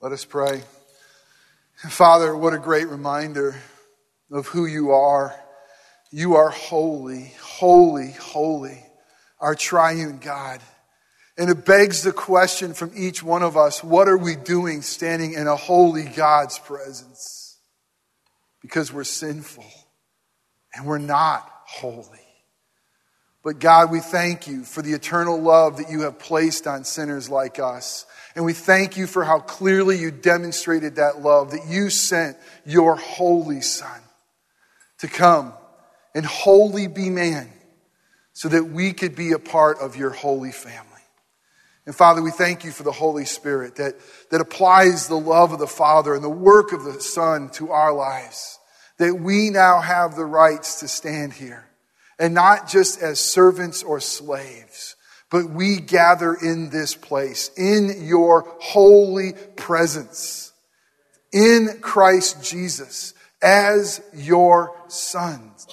Let us pray. Father, what a great reminder of who you are. You are holy, holy, holy, our triune God. And it begs the question from each one of us what are we doing standing in a holy God's presence? Because we're sinful and we're not holy. But God, we thank you for the eternal love that you have placed on sinners like us. And we thank you for how clearly you demonstrated that love, that you sent your holy Son to come and wholly be man so that we could be a part of your holy family. And Father, we thank you for the Holy Spirit that, that applies the love of the Father and the work of the Son to our lives, that we now have the rights to stand here, and not just as servants or slaves but we gather in this place, in your holy presence, in Christ Jesus, as your sons,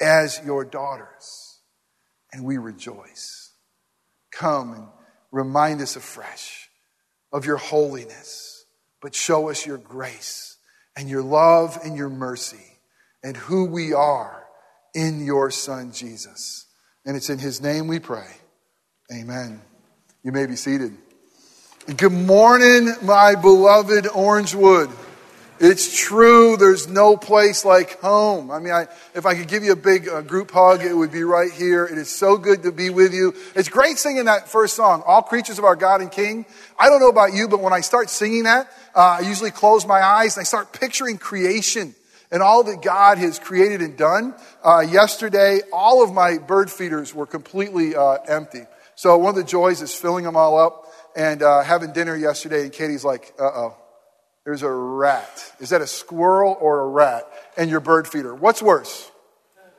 as your daughters. And we rejoice. Come and remind us afresh of your holiness, but show us your grace and your love and your mercy and who we are in your Son, Jesus. And it's in his name we pray. Amen. You may be seated. Good morning, my beloved Orangewood. It's true, there's no place like home. I mean, I, if I could give you a big uh, group hug, it would be right here. It is so good to be with you. It's great singing that first song, All Creatures of Our God and King. I don't know about you, but when I start singing that, uh, I usually close my eyes and I start picturing creation and all that God has created and done. Uh, yesterday, all of my bird feeders were completely uh, empty. So one of the joys is filling them all up and uh, having dinner yesterday. And Katie's like, uh oh, there's a rat. Is that a squirrel or a rat? And your bird feeder. What's worse?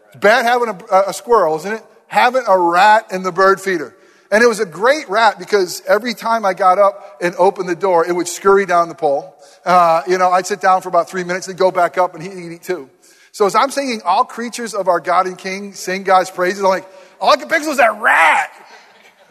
It's bad having a, a squirrel, isn't it? Having a rat in the bird feeder. And it was a great rat because every time I got up and opened the door, it would scurry down the pole. Uh, you know, I'd sit down for about three minutes and go back up and he'd eat too. So as I'm singing, all creatures of our God and King sing God's praises, I'm like, all I can picture is that rat.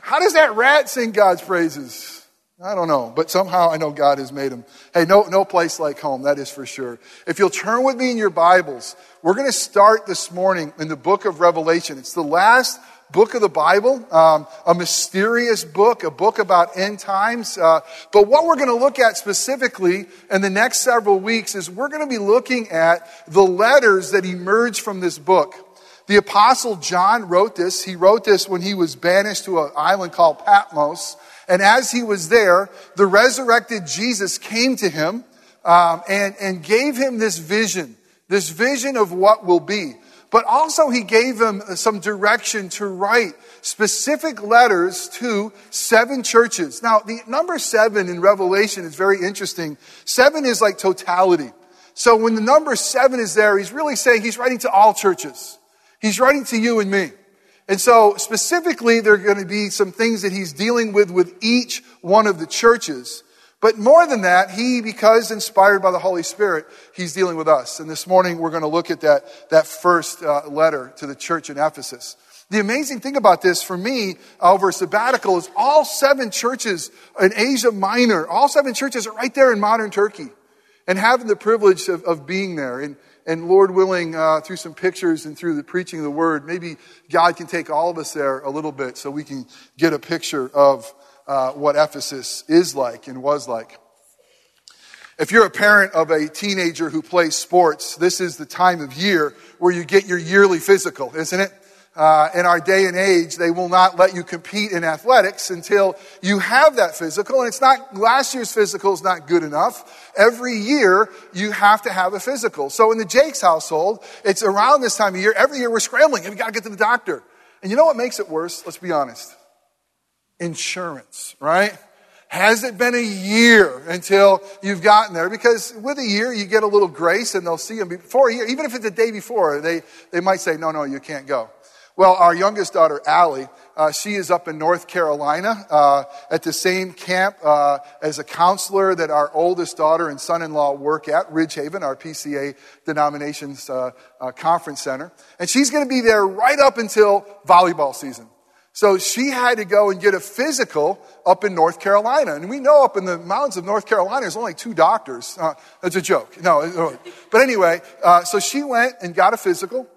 How does that rat sing God's praises? I don't know, but somehow I know God has made him. Hey, no, no place like home, that is for sure. If you'll turn with me in your Bibles, we're going to start this morning in the book of Revelation. It's the last book of the Bible, um, a mysterious book, a book about end times. Uh, but what we're going to look at specifically in the next several weeks is we're going to be looking at the letters that emerge from this book. The apostle John wrote this. He wrote this when he was banished to an island called Patmos. And as he was there, the resurrected Jesus came to him um, and, and gave him this vision, this vision of what will be. But also he gave him some direction to write specific letters to seven churches. Now, the number seven in Revelation is very interesting. Seven is like totality. So when the number seven is there, he's really saying he's writing to all churches. He's writing to you and me. And so specifically, there are going to be some things that he's dealing with with each one of the churches. But more than that, he, because inspired by the Holy Spirit, he's dealing with us. And this morning, we're going to look at that, that first uh, letter to the church in Ephesus. The amazing thing about this for me over sabbatical is all seven churches in Asia Minor, all seven churches are right there in modern Turkey and having the privilege of, of being there. And and Lord willing, uh, through some pictures and through the preaching of the word, maybe God can take all of us there a little bit so we can get a picture of uh, what Ephesus is like and was like. If you're a parent of a teenager who plays sports, this is the time of year where you get your yearly physical, isn't it? Uh, in our day and age, they will not let you compete in athletics until you have that physical. And it's not, last year's physical is not good enough. Every year, you have to have a physical. So in the Jake's household, it's around this time of year. Every year we're scrambling and we got to get to the doctor. And you know what makes it worse? Let's be honest. Insurance, right? Has it been a year until you've gotten there? Because with a year, you get a little grace and they'll see them before a year. Even if it's a day before, they, they might say, no, no, you can't go. Well, our youngest daughter, Allie, uh, she is up in North Carolina uh, at the same camp uh, as a counselor that our oldest daughter and son in law work at, Ridgehaven, our PCA denominations uh, uh, conference center. And she's going to be there right up until volleyball season. So she had to go and get a physical up in North Carolina. And we know up in the mountains of North Carolina, there's only two doctors. Uh, that's a joke. No, but anyway, uh, so she went and got a physical,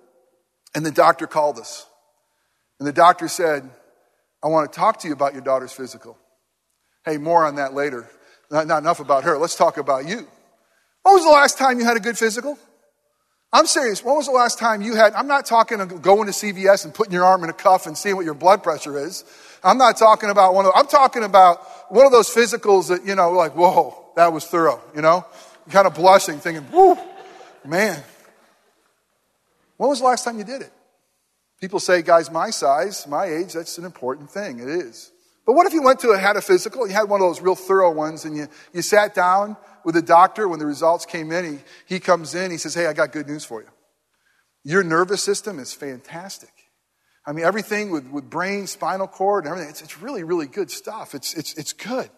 and the doctor called us. And the doctor said, I want to talk to you about your daughter's physical. Hey, more on that later. Not, not enough about her. Let's talk about you. When was the last time you had a good physical? I'm serious. When was the last time you had, I'm not talking of going to CVS and putting your arm in a cuff and seeing what your blood pressure is. I'm not talking about one of, I'm talking about one of those physicals that, you know, like, whoa, that was thorough, you know? kind of blushing, thinking, whoo, man. When was the last time you did it? People say, guys, my size, my age, that's an important thing. It is. But what if you went to a, had a physical, you had one of those real thorough ones, and you, you sat down with the doctor when the results came in. He, he comes in, he says, Hey, I got good news for you. Your nervous system is fantastic. I mean, everything with, with brain, spinal cord, and everything, it's, it's really, really good stuff. It's, it's, it's good.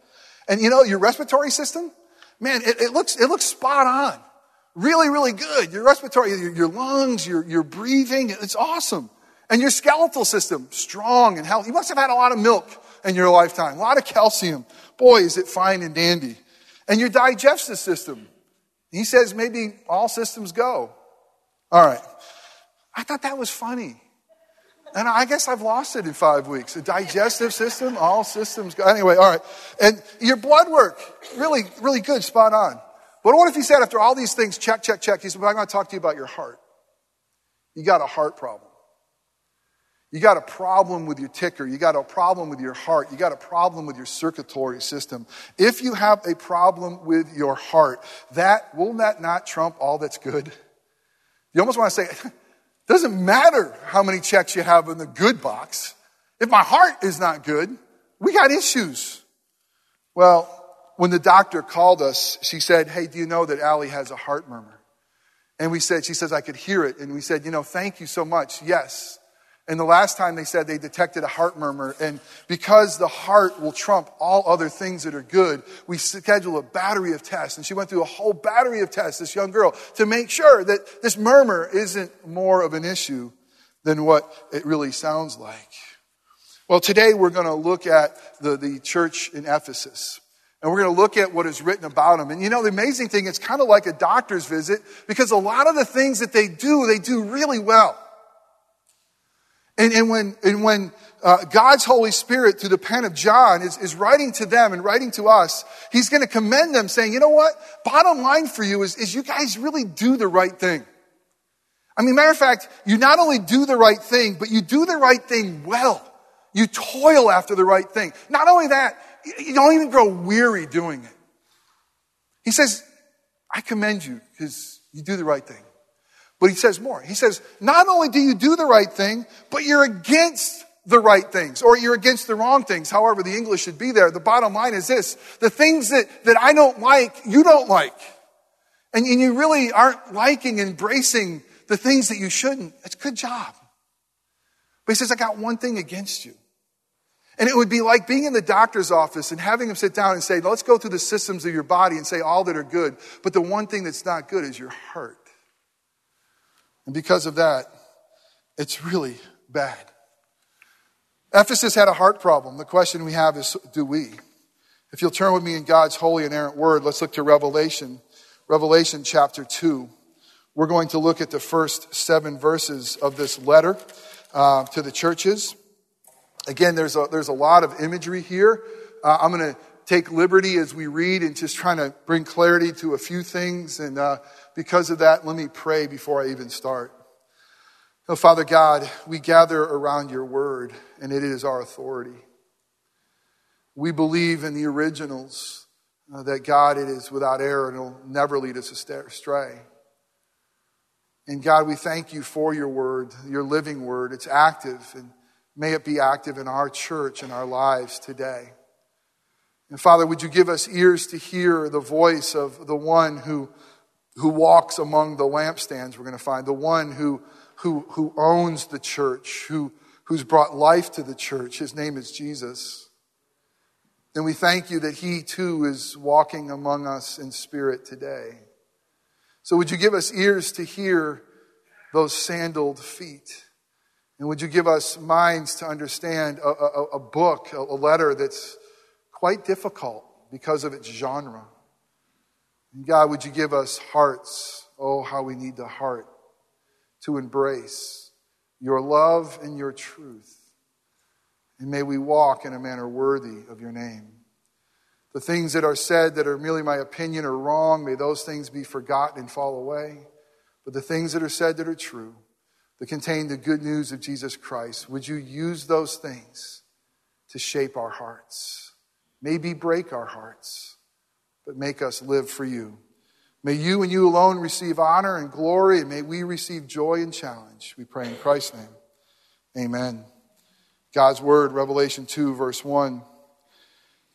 And you know, your respiratory system, man, it, it looks, it looks spot on. Really, really good. Your respiratory, your, your lungs, your, your breathing, it's awesome. And your skeletal system, strong and healthy. You must have had a lot of milk in your lifetime, a lot of calcium. Boy, is it fine and dandy and your digestive system. He says maybe all systems go. All right. I thought that was funny. And I guess I've lost it in five weeks. The digestive system, all systems go. Anyway, all right. And your blood work, really, really good, spot on. But what if he said after all these things, check, check, check, he said, but I'm going to talk to you about your heart. You got a heart problem. You got a problem with your ticker. You got a problem with your heart. You got a problem with your circulatory system. If you have a problem with your heart, that will that not trump all that's good? You almost want to say, doesn't matter how many checks you have in the good box. If my heart is not good, we got issues. Well, when the doctor called us, she said, Hey, do you know that Allie has a heart murmur? And we said, She says, I could hear it. And we said, You know, thank you so much. Yes. And the last time they said they detected a heart murmur. And because the heart will trump all other things that are good, we schedule a battery of tests. And she went through a whole battery of tests, this young girl, to make sure that this murmur isn't more of an issue than what it really sounds like. Well, today we're going to look at the, the church in Ephesus. And we're going to look at what is written about them. And you know, the amazing thing, it's kind of like a doctor's visit because a lot of the things that they do, they do really well. And, and when, and when uh, God's Holy Spirit, through the pen of John, is, is writing to them and writing to us, he's going to commend them, saying, you know what? Bottom line for you is, is you guys really do the right thing. I mean, matter of fact, you not only do the right thing, but you do the right thing well. You toil after the right thing. Not only that, you don't even grow weary doing it. He says, I commend you because you do the right thing. But he says more. He says, not only do you do the right thing, but you're against the right things or you're against the wrong things. However, the English should be there. The bottom line is this. The things that, that I don't like, you don't like. And, and you really aren't liking, and embracing the things that you shouldn't. It's a good job. But he says, I got one thing against you. And it would be like being in the doctor's office and having him sit down and say, let's go through the systems of your body and say all that are good. But the one thing that's not good is your heart. And because of that, it's really bad. Ephesus had a heart problem. The question we have is do we? If you'll turn with me in God's holy and inerrant word, let's look to Revelation, Revelation chapter 2. We're going to look at the first seven verses of this letter uh, to the churches. Again, there's a, there's a lot of imagery here. Uh, I'm going to take liberty as we read and just trying to bring clarity to a few things. And uh, because of that, let me pray before I even start. Oh, Father God, we gather around your word, and it is our authority. We believe in the originals, uh, that God, it is without error and will never lead us astray. And God, we thank you for your word, your living word. It's active, and may it be active in our church and our lives today. And Father, would you give us ears to hear the voice of the one who who walks among the lampstands, we're going to find, the one who, who, who owns the church, who, who's brought life to the church. His name is Jesus. And we thank you that he too is walking among us in spirit today. So would you give us ears to hear those sandaled feet? And would you give us minds to understand a, a, a book, a, a letter that's quite difficult because of its genre? And God, would you give us hearts? Oh, how we need the heart to embrace your love and your truth. And may we walk in a manner worthy of your name. The things that are said that are merely my opinion or wrong, may those things be forgotten and fall away. But the things that are said that are true, that contain the good news of Jesus Christ, would you use those things to shape our hearts? Maybe break our hearts, but make us live for you. May you and you alone receive honor and glory, and may we receive joy and challenge. We pray in Christ's name. Amen. God's word, Revelation 2, verse 1.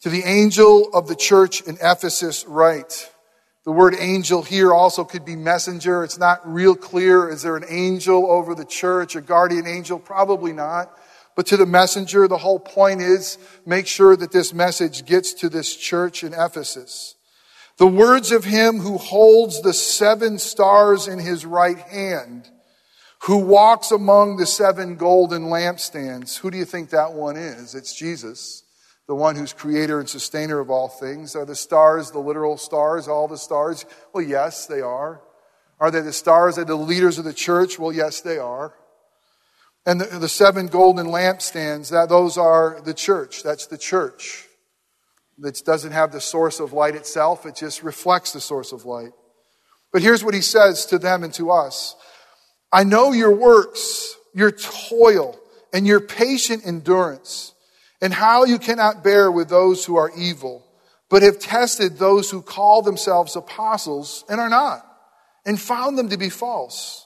To the angel of the church in Ephesus, write. The word angel here also could be messenger. It's not real clear. Is there an angel over the church, a guardian angel? Probably not. But to the messenger, the whole point is make sure that this message gets to this church in Ephesus. The words of him who holds the seven stars in his right hand, who walks among the seven golden lampstands. Who do you think that one is? It's Jesus the one who's creator and sustainer of all things? Are the stars the literal stars, all the stars? Well, yes, they are. Are they the stars? Are the leaders of the church? Well, yes, they are. And the, the seven golden lampstands, that, those are the church. That's the church. That doesn't have the source of light itself, it just reflects the source of light. But here's what he says to them and to us I know your works, your toil, and your patient endurance and how you cannot bear with those who are evil, but have tested those who call themselves apostles and are not, and found them to be false.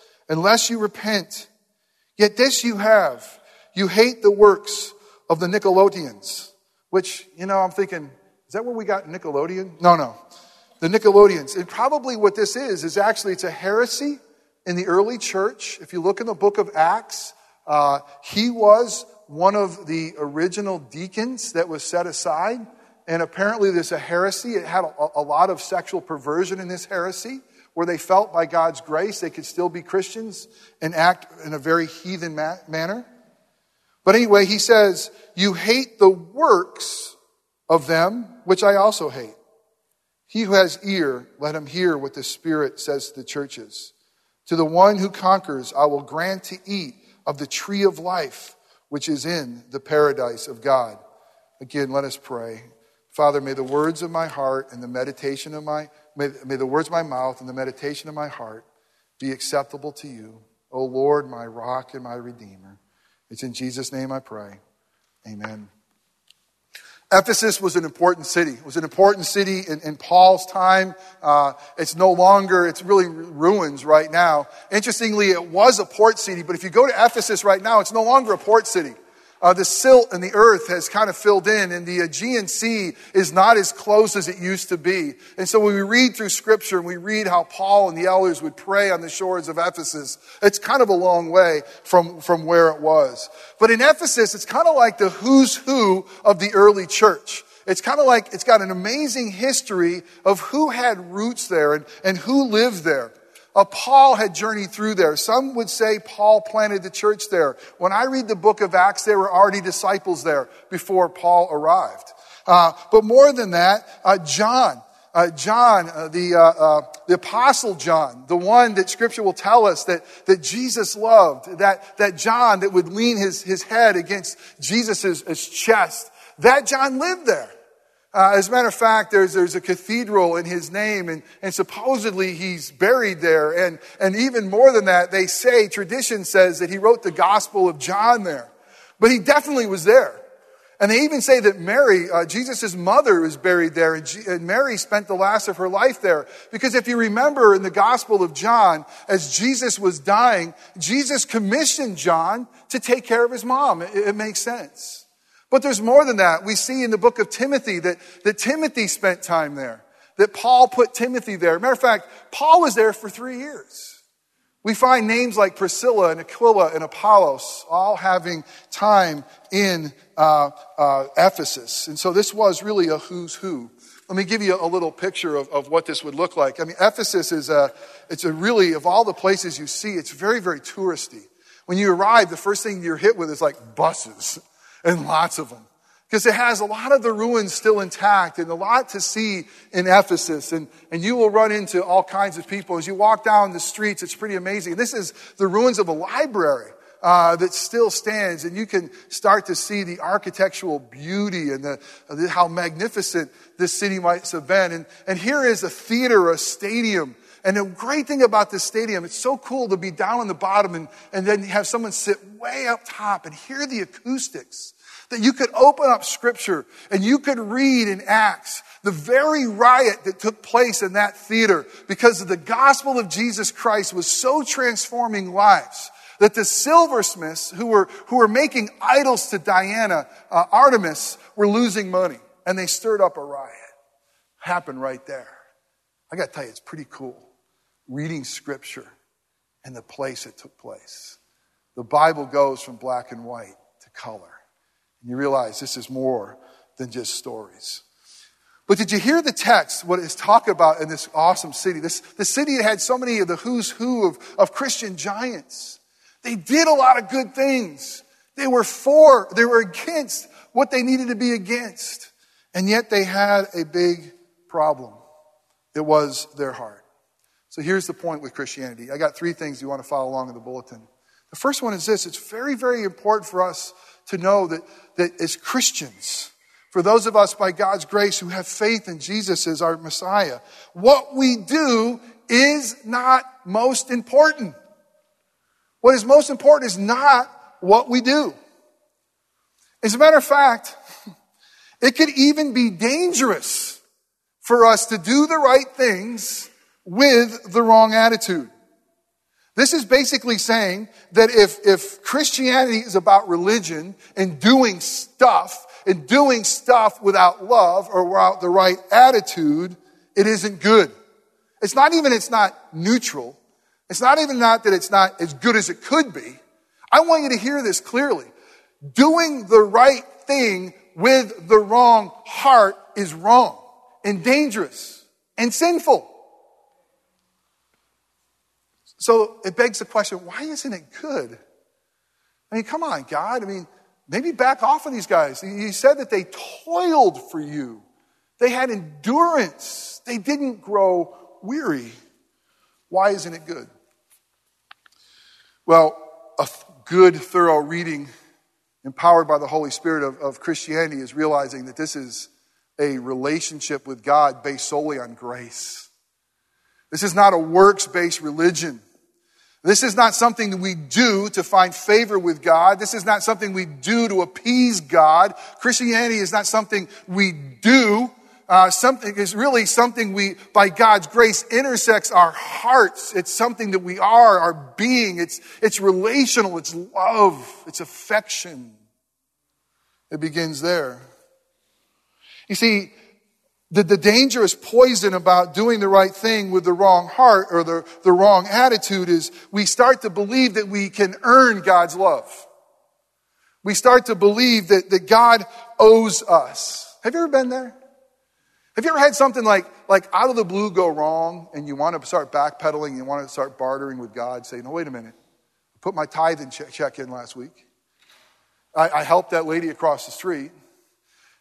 unless you repent. Yet this you have. You hate the works of the Nicolaitans, which, you know, I'm thinking, is that where we got Nickelodeon? No, no. The Nicolaitans. And probably what this is, is actually it's a heresy in the early church. If you look in the book of Acts, uh, he was one of the original deacons that was set aside. And apparently, there's a heresy. It had a, a, lot of sexual perversion in this heresy, where they felt by God's grace they could still be Christians and act in a very heathen ma- manner. But anyway, he says, You hate the works of them, which I also hate. He who has ear, let him hear what the Spirit says to the churches. To the one who conquers, I will grant to eat of the tree of life which is in the paradise of God. Again, let us pray. Father, may the words of my heart and the meditation of my, may, may the words of my mouth and the meditation of my heart be acceptable to you, O Lord, my rock and my redeemer. It's in Jesus' name I pray. Amen. Ephesus was an important city. It was an important city in, in Paul's time. Uh, it's no longer, it's really ruins right now. Interestingly, it was a port city, but if you go to Ephesus right now, it's no longer a port city. Uh, the silt in the earth has kind of filled in, and the Aegean Sea is not as close as it used to be. And so when we read through Scripture and we read how Paul and the elders would pray on the shores of Ephesus, it's kind of a long way from, from where it was. But in Ephesus, it's kind of like the who's who of the early church. It's kind of like it's got an amazing history of who had roots there and, and who lived there. Uh, Paul had journeyed through there. Some would say Paul planted the church there. When I read the book of Acts, there were already disciples there before Paul arrived. Uh, but more than that, uh, John, uh, John, uh, the, uh, the apostle John, the one that scripture will tell us that, that Jesus loved, that, that John that would lean his, his head against Jesus' chest, that John lived there. Uh, as a matter of fact, there's, there's a cathedral in his name, and, and supposedly he's buried there. And, and even more than that, they say, tradition says that he wrote the Gospel of John there. But he definitely was there. And they even say that Mary, uh, Jesus' mother, is buried there, and, G- and Mary spent the last of her life there. Because if you remember in the Gospel of John, as Jesus was dying, Jesus commissioned John to take care of his mom. It, it makes sense. But there's more than that. We see in the book of Timothy that, that Timothy spent time there, that Paul put Timothy there. Matter of fact, Paul was there for three years. We find names like Priscilla and Aquila and Apollos all having time in uh, uh, Ephesus. And so this was really a who's who. Let me give you a little picture of, of what this would look like. I mean, Ephesus is a, it's a really, of all the places you see, it's very, very touristy. When you arrive, the first thing you're hit with is like buses and lots of them because it has a lot of the ruins still intact and a lot to see in Ephesus. And, and you will run into all kinds of people. As you walk down the streets, it's pretty amazing. This is the ruins of a library. Uh, that still stands, and you can start to see the architectural beauty and the, the, how magnificent this city might have been. And, and here is a theater, a stadium. And the great thing about this stadium, it's so cool to be down on the bottom and, and then have someone sit way up top and hear the acoustics that you could open up scripture and you could read in Acts the very riot that took place in that theater because the gospel of Jesus Christ was so transforming lives that the silversmiths who were, who were making idols to Diana, uh, Artemis, were losing money and they stirred up a riot. Happened right there. I got to tell you, it's pretty cool reading scripture and the place it took place. The Bible goes from black and white to color. And you realize this is more than just stories. But did you hear the text, what it's talk about in this awesome city? This, the city that had so many of the who's who of, of Christian giants. They did a lot of good things. They were for, they were against what they needed to be against. And yet they had a big problem. It was their heart. So here's the point with Christianity. I got three things you want to follow along in the bulletin. The first one is this it's very, very important for us to know that, that as Christians, for those of us by God's grace who have faith in Jesus as our Messiah, what we do is not most important. What is most important is not what we do. As a matter of fact, it could even be dangerous for us to do the right things with the wrong attitude. This is basically saying that if, if Christianity is about religion and doing stuff and doing stuff without love or without the right attitude, it isn't good. It's not even it's not neutral. It's not even not that it's not as good as it could be. I want you to hear this clearly. Doing the right thing with the wrong heart is wrong and dangerous and sinful. So it begs the question why isn't it good? I mean, come on, God. I mean, maybe back off of these guys. You said that they toiled for you, they had endurance, they didn't grow weary. Why isn't it good? Well, a good, thorough reading, empowered by the Holy Spirit of, of Christianity, is realizing that this is a relationship with God based solely on grace. This is not a works based religion. This is not something that we do to find favor with God. This is not something we do to appease God. Christianity is not something we do. Uh, something is really something we, by God's grace, intersects our hearts. It's something that we are, our being. It's, it's relational. It's love. It's affection. It begins there. You see, the, the dangerous poison about doing the right thing with the wrong heart or the, the wrong attitude is we start to believe that we can earn God's love. We start to believe that, that God owes us. Have you ever been there? Have you ever had something like, like out of the blue go wrong and you want to start backpedaling, you want to start bartering with God, say, no, wait a minute. I put my tithe in check, check in last week. I, I helped that lady across the street.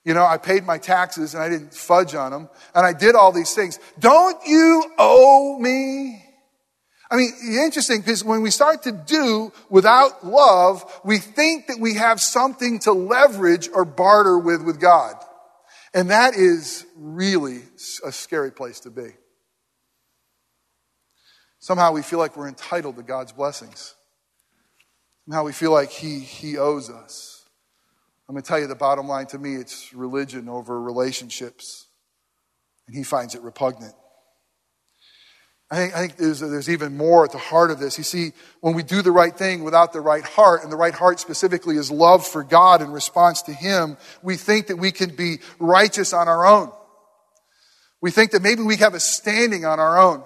You know, I paid my taxes and I didn't fudge on them. And I did all these things. Don't you owe me? I mean, the interesting because when we start to do without love, we think that we have something to leverage or barter with with God. And that is really a scary place to be. Somehow we feel like we're entitled to God's blessings. Somehow we feel like He, he owes us. I'm going to tell you the bottom line to me it's religion over relationships. And he finds it repugnant. I think, I think there's, there's even more at the heart of this. You see, when we do the right thing without the right heart, and the right heart specifically is love for God in response to Him, we think that we can be righteous on our own. We think that maybe we have a standing on our own.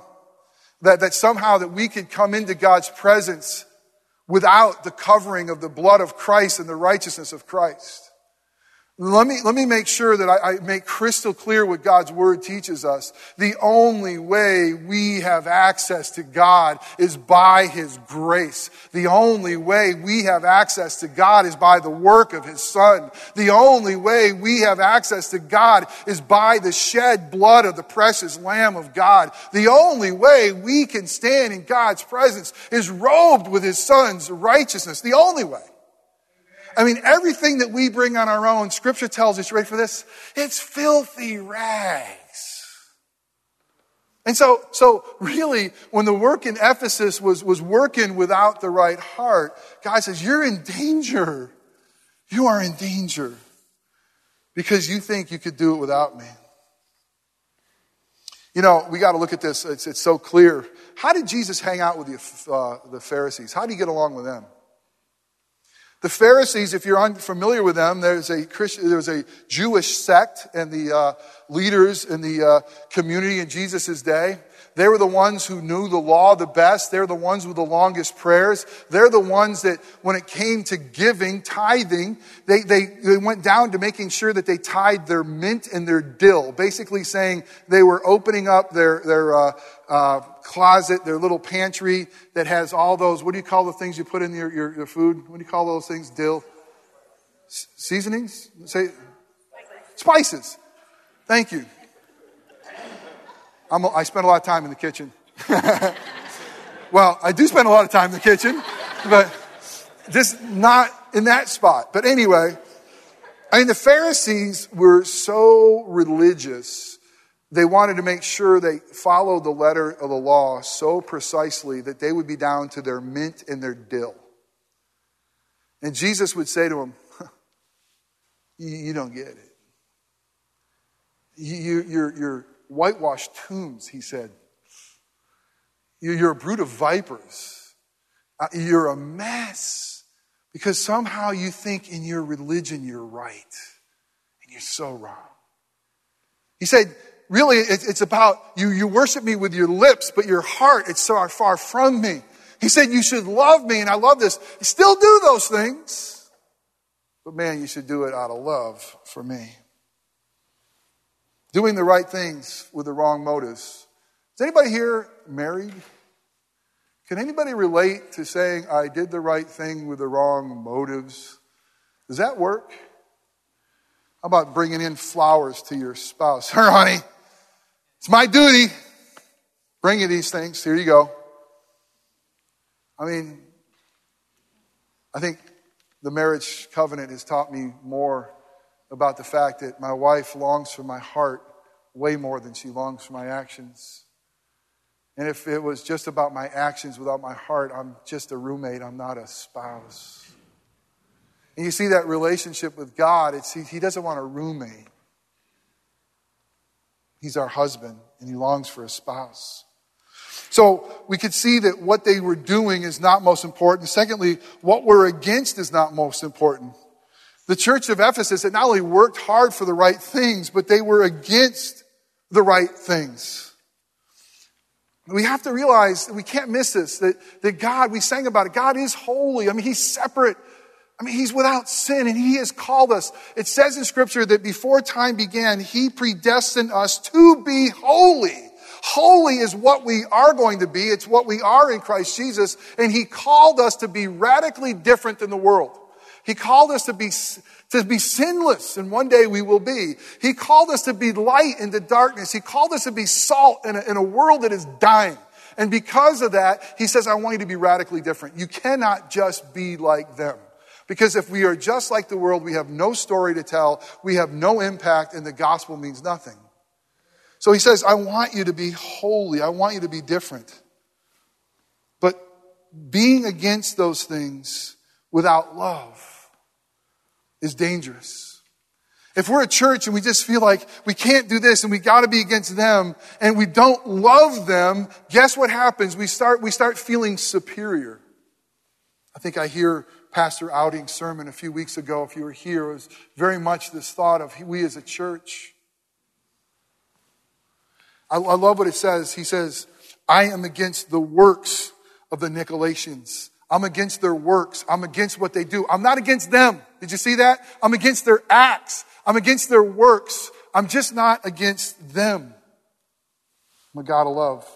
That, that somehow that we could come into God's presence without the covering of the blood of Christ and the righteousness of Christ. Let me, let me make sure that I, I, make crystal clear what God's Word teaches us. The only way we have access to God is by His grace. The only way we have access to God is by the work of His Son. The only way we have access to God is by the shed blood of the precious Lamb of God. The only way we can stand in God's presence is robed with His Son's righteousness. The only way. I mean, everything that we bring on our own, Scripture tells us, ready for this? It's filthy rags. And so, so really, when the work in Ephesus was, was working without the right heart, God says, You're in danger. You are in danger because you think you could do it without me. You know, we got to look at this. It's, it's so clear. How did Jesus hang out with the, uh, the Pharisees? How did he get along with them? The Pharisees, if you're unfamiliar with them, there's a Christian, there was a Jewish sect and the uh, leaders in the uh, community in Jesus' day. They were the ones who knew the law the best. They're the ones with the longest prayers. They're the ones that, when it came to giving, tithing, they, they, they went down to making sure that they tied their mint and their dill, basically saying they were opening up their, their uh, uh, closet, their little pantry that has all those, what do you call the things you put in your, your, your food? What do you call those things? Dill? S- seasonings? Say, spices. Thank you. I'm, I spend a lot of time in the kitchen. well, I do spend a lot of time in the kitchen, but just not in that spot. But anyway, I mean, the Pharisees were so religious. They wanted to make sure they followed the letter of the law so precisely that they would be down to their mint and their dill. And Jesus would say to them, You don't get it. You, you're, you're, whitewashed tombs, he said. You're a brood of vipers. Uh, you're a mess because somehow you think in your religion you're right. And you're so wrong. He said, really, it's about you, you worship me with your lips, but your heart, it's so far from me. He said, you should love me, and I love this. You still do those things, but man, you should do it out of love for me. Doing the right things with the wrong motives. Is anybody here married? Can anybody relate to saying, I did the right thing with the wrong motives? Does that work? How about bringing in flowers to your spouse? Her, honey, it's my duty. Bring you these things. Here you go. I mean, I think the marriage covenant has taught me more about the fact that my wife longs for my heart way more than she longs for my actions. And if it was just about my actions without my heart, I'm just a roommate, I'm not a spouse. And you see that relationship with God, it's, he, he doesn't want a roommate. He's our husband, and he longs for a spouse. So we could see that what they were doing is not most important. Secondly, what we're against is not most important. The church of Ephesus had not only worked hard for the right things, but they were against the right things. We have to realize that we can't miss this, that, that God, we sang about it, God is holy. I mean, He's separate. I mean, He's without sin and He has called us. It says in Scripture that before time began, He predestined us to be holy. Holy is what we are going to be. It's what we are in Christ Jesus. And He called us to be radically different than the world. He called us to be, to be sinless, and one day we will be. He called us to be light into darkness. He called us to be salt in a, in a world that is dying. And because of that, he says, I want you to be radically different. You cannot just be like them. Because if we are just like the world, we have no story to tell, we have no impact, and the gospel means nothing. So he says, I want you to be holy, I want you to be different. But being against those things without love is dangerous. If we're a church and we just feel like we can't do this and we got to be against them and we don't love them, guess what happens? We start, we start feeling superior. I think I hear Pastor Outing's sermon a few weeks ago. If you were here, it was very much this thought of we as a church. I, I love what it says. He says, I am against the works of the Nicolaitans. I'm against their works. I'm against what they do. I'm not against them. Did you see that? I'm against their acts. I'm against their works. I'm just not against them. I'm a God of love.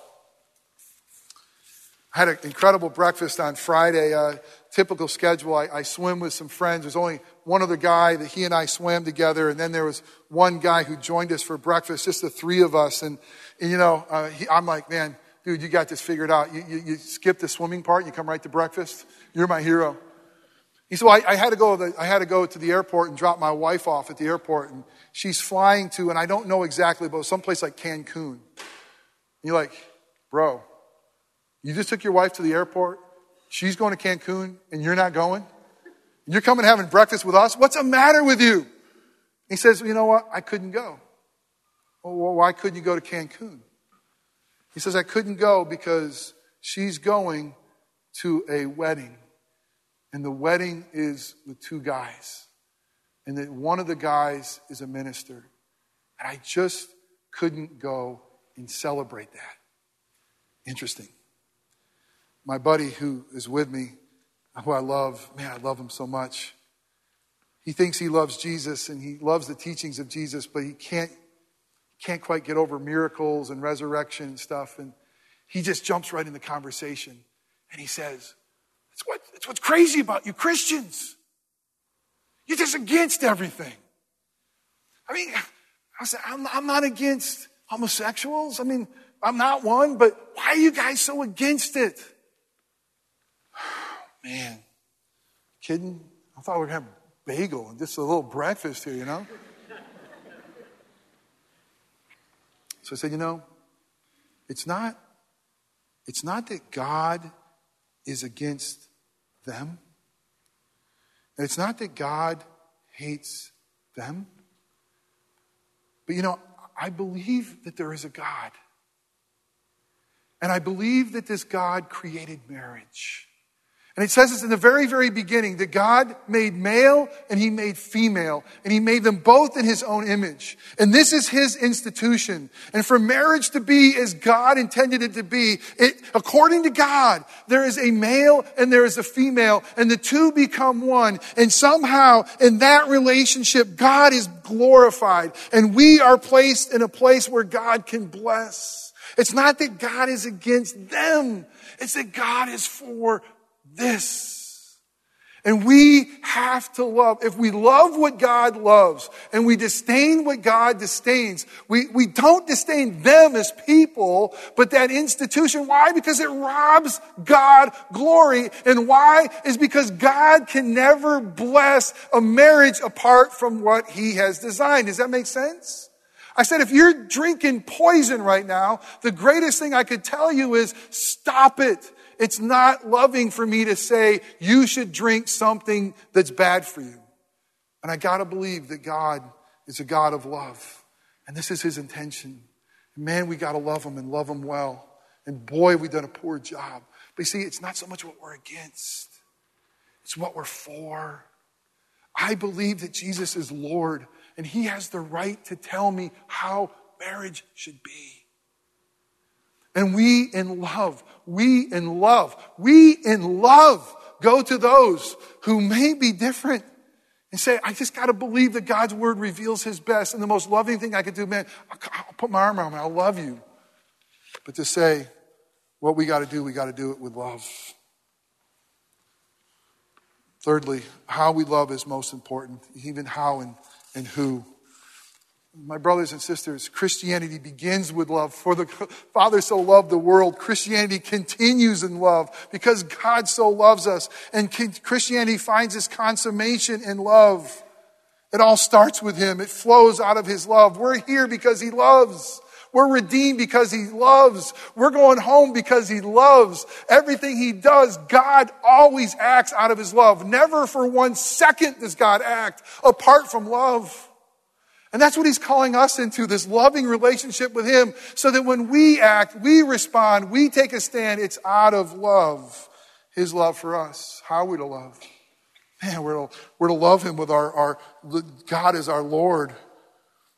I had an incredible breakfast on Friday. Uh, typical schedule. I, I, swim with some friends. There's only one other guy that he and I swam together, and then there was one guy who joined us for breakfast, just the three of us. And, and you know, uh, he, I'm like, man, dude, you got this figured out. You, you, you, skip the swimming part, you come right to breakfast. You're my hero. He said, well, I, I had to go. I had to go to the airport and drop my wife off at the airport, and she's flying to, and I don't know exactly, but someplace like Cancun. And you're like, bro, you just took your wife to the airport. She's going to Cancun, and you're not going. And you're coming having breakfast with us. What's the matter with you? He says, well, you know what? I couldn't go. Well, why couldn't you go to Cancun? He says, I couldn't go because she's going to a wedding and the wedding is with two guys. And that one of the guys is a minister. And I just couldn't go and celebrate that. Interesting. My buddy who is with me, who I love, man, I love him so much. He thinks he loves Jesus and he loves the teachings of Jesus, but he can't, can't quite get over miracles and resurrection and stuff. And he just jumps right in the conversation and he says, That's, what, it's what's crazy about you Christians. You're just against everything. I mean, I said, I'm, I'm not against homosexuals. I mean, I'm not one, but why are you guys so against it? Man, kidding? I thought we were have bagel and just a little breakfast here, you know? So I said, you know, it's not, it's not that God is against them. And it's not that God hates them, but you know, I believe that there is a God. And I believe that this God created marriage. And it says this in the very, very beginning that God made male and he made female, and he made them both in his own image. And this is his institution. And for marriage to be as God intended it to be, it, according to God, there is a male and there is a female, and the two become one. And somehow in that relationship, God is glorified, and we are placed in a place where God can bless. It's not that God is against them. It's that God is for this. And we have to love. If we love what God loves and we disdain what God disdains, we, we don't disdain them as people, but that institution. Why? Because it robs God glory. And why? Is because God can never bless a marriage apart from what He has designed. Does that make sense? I said, if you're drinking poison right now, the greatest thing I could tell you is stop it. It's not loving for me to say, you should drink something that's bad for you. And I gotta believe that God is a God of love. And this is his intention. Man, we gotta love him and love him well. And boy, we've done a poor job. But you see, it's not so much what we're against, it's what we're for. I believe that Jesus is Lord and he has the right to tell me how marriage should be. And we in love, we in love, we in love go to those who may be different and say, I just got to believe that God's word reveals his best. And the most loving thing I could do, man, I'll put my arm around him, I'll love you. But to say, what we got to do, we got to do it with love. Thirdly, how we love is most important, even how and, and who. My brothers and sisters, Christianity begins with love. For the Father so loved the world, Christianity continues in love because God so loves us. And Christianity finds its consummation in love. It all starts with Him. It flows out of His love. We're here because He loves. We're redeemed because he loves. We're going home because he loves. Everything he does, God always acts out of his love. Never for one second does God act apart from love. And that's what he's calling us into, this loving relationship with him, so that when we act, we respond, we take a stand, it's out of love. His love for us. How are we to love? Man, we're to, we're to love him with our, our, God is our Lord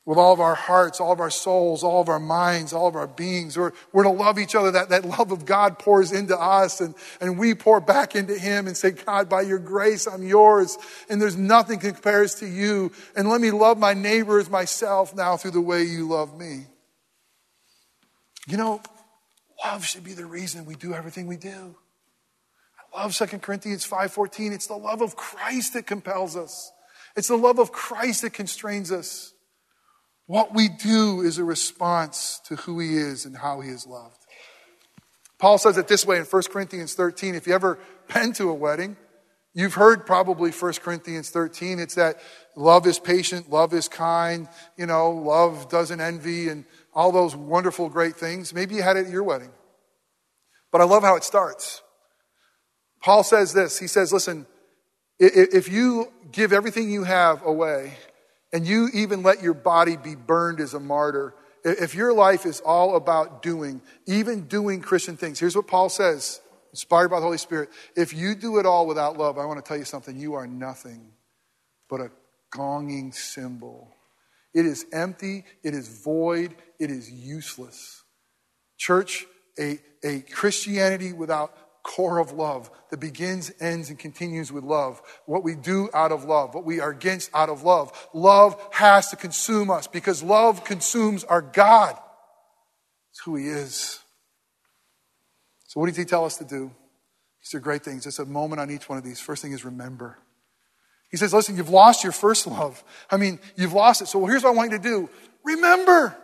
with all of our hearts, all of our souls, all of our minds, all of our beings. We're, we're to love each other. That, that love of God pours into us and, and we pour back into Him and say, God, by your grace, I'm yours. And there's nothing compares to you. And let me love my neighbor as myself now through the way you love me. You know, love should be the reason we do everything we do. I love 2 Corinthians 5.14. It's the love of Christ that compels us. It's the love of Christ that constrains us. What we do is a response to who he is and how he is loved. Paul says it this way in 1 Corinthians 13. If you ever been to a wedding, you've heard probably 1 Corinthians 13. It's that love is patient, love is kind, you know, love doesn't envy, and all those wonderful, great things. Maybe you had it at your wedding. But I love how it starts. Paul says this He says, listen, if you give everything you have away, and you even let your body be burned as a martyr, if your life is all about doing, even doing Christian things, here's what Paul says, inspired by the Holy Spirit. If you do it all without love, I want to tell you something. You are nothing but a gonging cymbal. It is empty, it is void, it is useless. Church, a, a Christianity without core of love that begins, ends, and continues with love. What we do out of love, what we are against out of love. Love has to consume us because love consumes our God. It's who He is. So, what does He tell us to do? These are great things. It's a moment on each one of these. First thing is remember. He says, listen, you've lost your first love. I mean, you've lost it. So here's what I want you to do. Remember.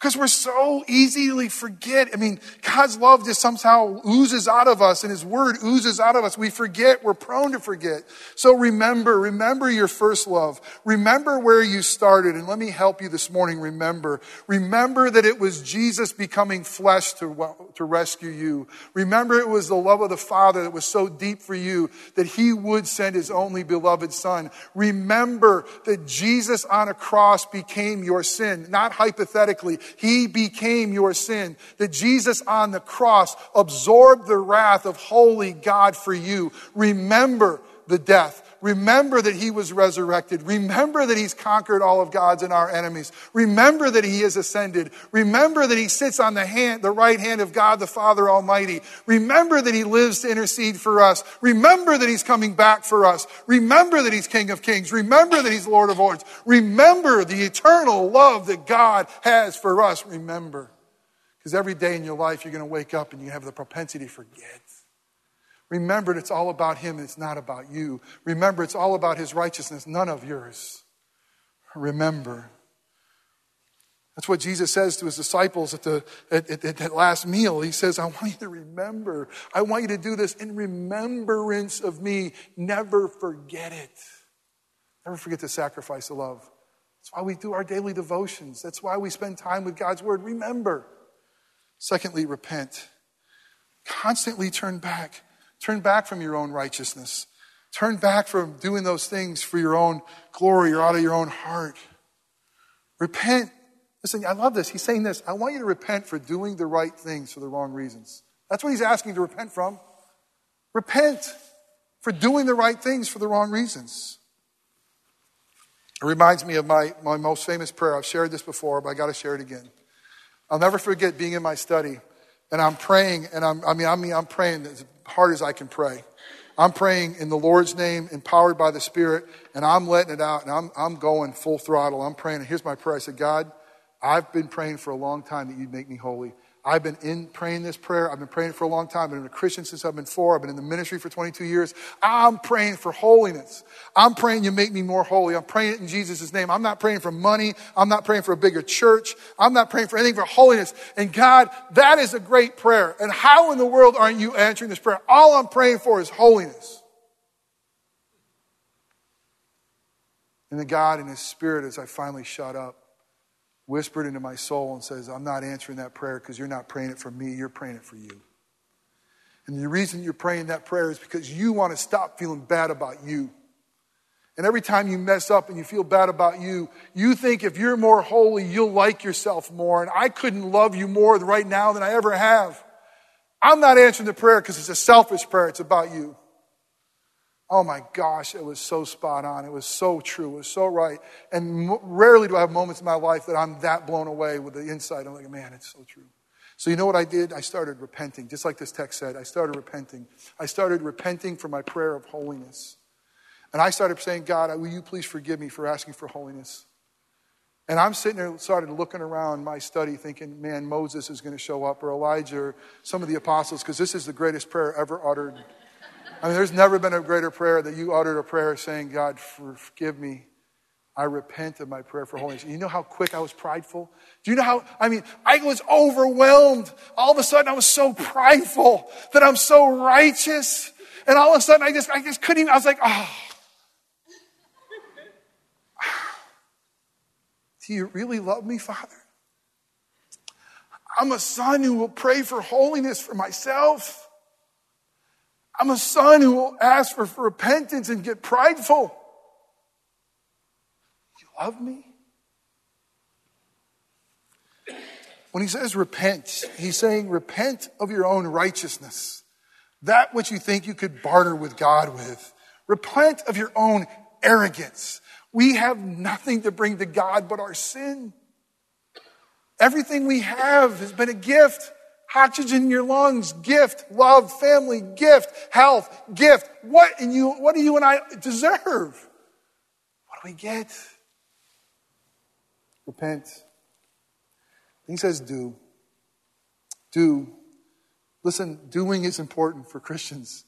Because we're so easily forget. I mean, God's love just somehow oozes out of us and His Word oozes out of us. We forget. We're prone to forget. So remember, remember your first love. Remember where you started. And let me help you this morning remember. Remember that it was Jesus becoming flesh to, to rescue you. Remember it was the love of the Father that was so deep for you that He would send His only beloved Son. Remember that Jesus on a cross became your sin, not hypothetically. He became your sin. That Jesus on the cross absorbed the wrath of holy God for you. Remember the death. Remember that he was resurrected. Remember that he's conquered all of God's and our enemies. Remember that he has ascended. Remember that he sits on the hand, the right hand of God the Father Almighty. Remember that he lives to intercede for us. Remember that he's coming back for us. Remember that he's King of Kings. Remember that he's Lord of Lords. Remember the eternal love that God has for us. Remember. Because every day in your life, you're going to wake up and you have the propensity to forget. Remember, it's all about Him it's not about you. Remember, it's all about His righteousness, none of yours. Remember. That's what Jesus says to his disciples at, the, at, at, at, that last meal. He says, I want you to remember. I want you to do this in remembrance of me. Never forget it. Never forget the sacrifice of love. That's why we do our daily devotions. That's why we spend time with God's word. Remember. Secondly, repent. Constantly turn back. Turn back from your own righteousness. Turn back from doing those things for your own glory or out of your own heart. Repent. Listen, I love this. He's saying this. I want you to repent for doing the right things for the wrong reasons. That's what he's asking to repent from. Repent for doing the right things for the wrong reasons. It reminds me of my, my most famous prayer. I've shared this before, but I got to share it again. I'll never forget being in my study and I'm praying, and I'm, I mean, I mean, I'm praying hard as I can pray. I'm praying in the Lord's name, empowered by the Spirit, and I'm letting it out, and I'm, I'm going full throttle. I'm praying, and here's my prayer. I said, God, I've been praying for a long time that you'd make me holy. I've been in praying this prayer. I've been praying for a long time. I've been a Christian since I've been four. I've been in the ministry for 22 years. I'm praying for holiness. I'm praying you make me more holy. I'm praying it in Jesus' name. I'm not praying for money. I'm not praying for a bigger church. I'm not praying for anything for holiness. And God, that is a great prayer. And how in the world aren't you answering this prayer? All I'm praying for is holiness. And the God in His Spirit, as I finally shut up, whispered into my soul and says, I'm not answering that prayer because you're not praying it for me, you're praying it for you. And the reason you're praying that prayer is because you want to stop feeling bad about you. And every time you mess up and you feel bad about you, you think if you're more holy, you'll like yourself more. And I couldn't love you more right now than I ever have. I'm not answering the prayer because it's a selfish prayer, it's about you. Oh my gosh, it was so spot on. It was so true. It was so right. And rarely do I have moments in my life that I'm that blown away with the insight. I'm like, man, it's so true. So, you know what I did? I started repenting, just like this text said. I started repenting. I started repenting for my prayer of holiness. And I started saying, God, will you please forgive me for asking for holiness? And I'm sitting there, started looking around my study, thinking, man, Moses is going to show up, or Elijah, or some of the apostles, because this is the greatest prayer ever uttered I mean, there's never been a greater prayer that you uttered a prayer saying, God, forgive me. I repent of my prayer for holiness. You know how quick I was prideful? Do you know how, I mean, I was overwhelmed. All of a sudden I was so prideful that I'm so righteous. And all of a sudden I just, I just couldn't even, I was like, oh. Do you really love me, Father? I'm a son who will pray for holiness for myself. I'm a son who will ask for, for repentance and get prideful. You love me? When he says repent, he's saying repent of your own righteousness, that which you think you could barter with God with. Repent of your own arrogance. We have nothing to bring to God but our sin. Everything we have has been a gift. Oxygen in your lungs, gift, love, family, gift, health, gift. What and you what do you and I deserve? What do we get? Repent. He says do. Do. Listen, doing is important for Christians.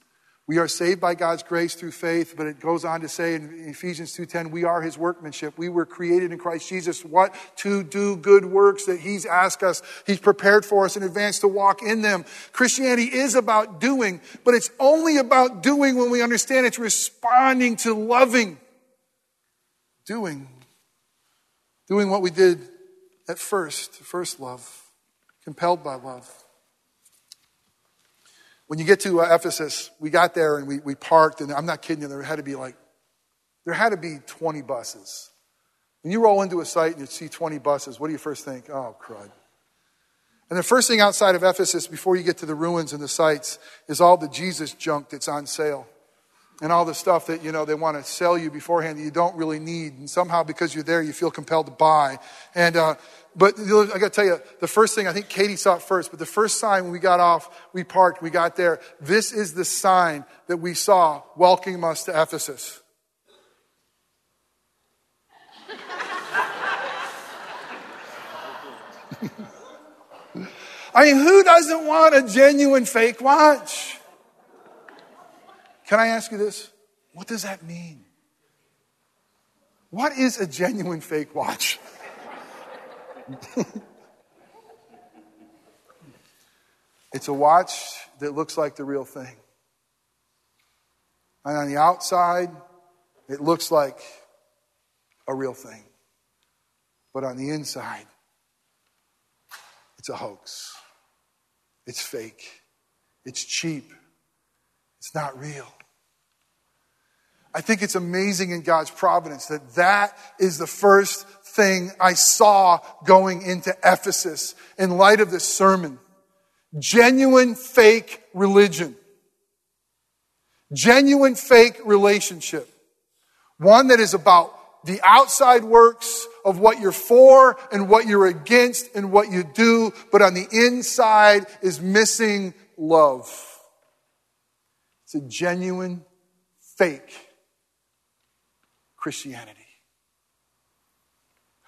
We are saved by God's grace through faith, but it goes on to say in Ephesians 2:10, we are his workmanship. We were created in Christ Jesus what to do good works that he's asked us. He's prepared for us in advance to walk in them. Christianity is about doing, but it's only about doing when we understand it's responding to loving. Doing. Doing what we did at first, first love, compelled by love. When you get to uh, Ephesus, we got there and we, we parked, and I'm not kidding you, there had to be like, there had to be 20 buses. When you roll into a site and you see 20 buses, what do you first think? Oh, crud. And the first thing outside of Ephesus, before you get to the ruins and the sites, is all the Jesus junk that's on sale. And all the stuff that, you know, they want to sell you beforehand that you don't really need. And somehow, because you're there, you feel compelled to buy. And uh, but I got to tell you, the first thing, I think Katie saw it first, but the first sign when we got off, we parked, we got there, this is the sign that we saw welcoming us to Ephesus. I mean, who doesn't want a genuine fake watch? Can I ask you this? What does that mean? What is a genuine fake watch? it's a watch that looks like the real thing. And on the outside, it looks like a real thing. But on the inside, it's a hoax. It's fake. It's cheap. It's not real. I think it's amazing in God's providence that that is the first thing I saw going into Ephesus in light of this sermon. Genuine fake religion. Genuine fake relationship. One that is about the outside works of what you're for and what you're against and what you do, but on the inside is missing love. It's a genuine fake Christianity.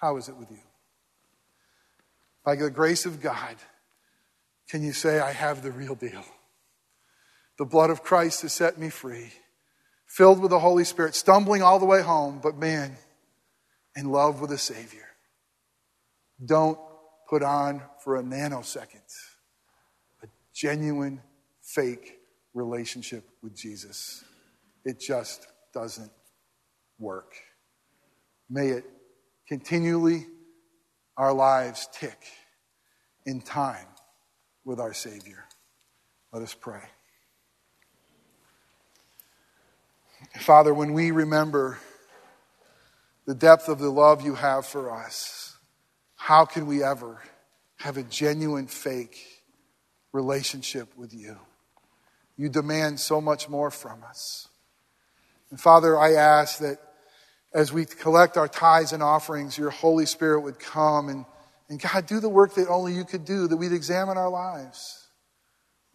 How is it with you? By the grace of God, can you say, I have the real deal? The blood of Christ has set me free, filled with the Holy Spirit, stumbling all the way home, but man, in love with a Savior. Don't put on for a nanosecond a genuine, fake relationship with Jesus. It just doesn't work. May it continually our lives tick in time with our Savior. Let us pray. Father, when we remember the depth of the love you have for us, how can we ever have a genuine, fake relationship with you? You demand so much more from us. And Father, I ask that as we collect our tithes and offerings, your Holy Spirit would come and, and God, do the work that only you could do, that we'd examine our lives.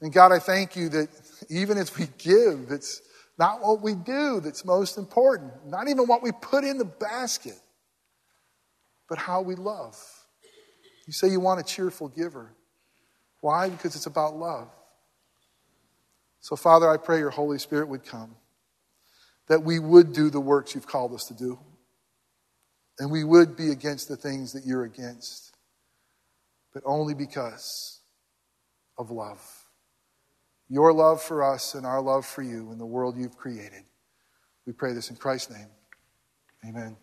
And God, I thank you that even as we give, it's not what we do that's most important, not even what we put in the basket, but how we love. You say you want a cheerful giver. Why? Because it's about love. So, Father, I pray your Holy Spirit would come, that we would do the works you've called us to do, and we would be against the things that you're against, but only because of love. Your love for us and our love for you and the world you've created. We pray this in Christ's name. Amen.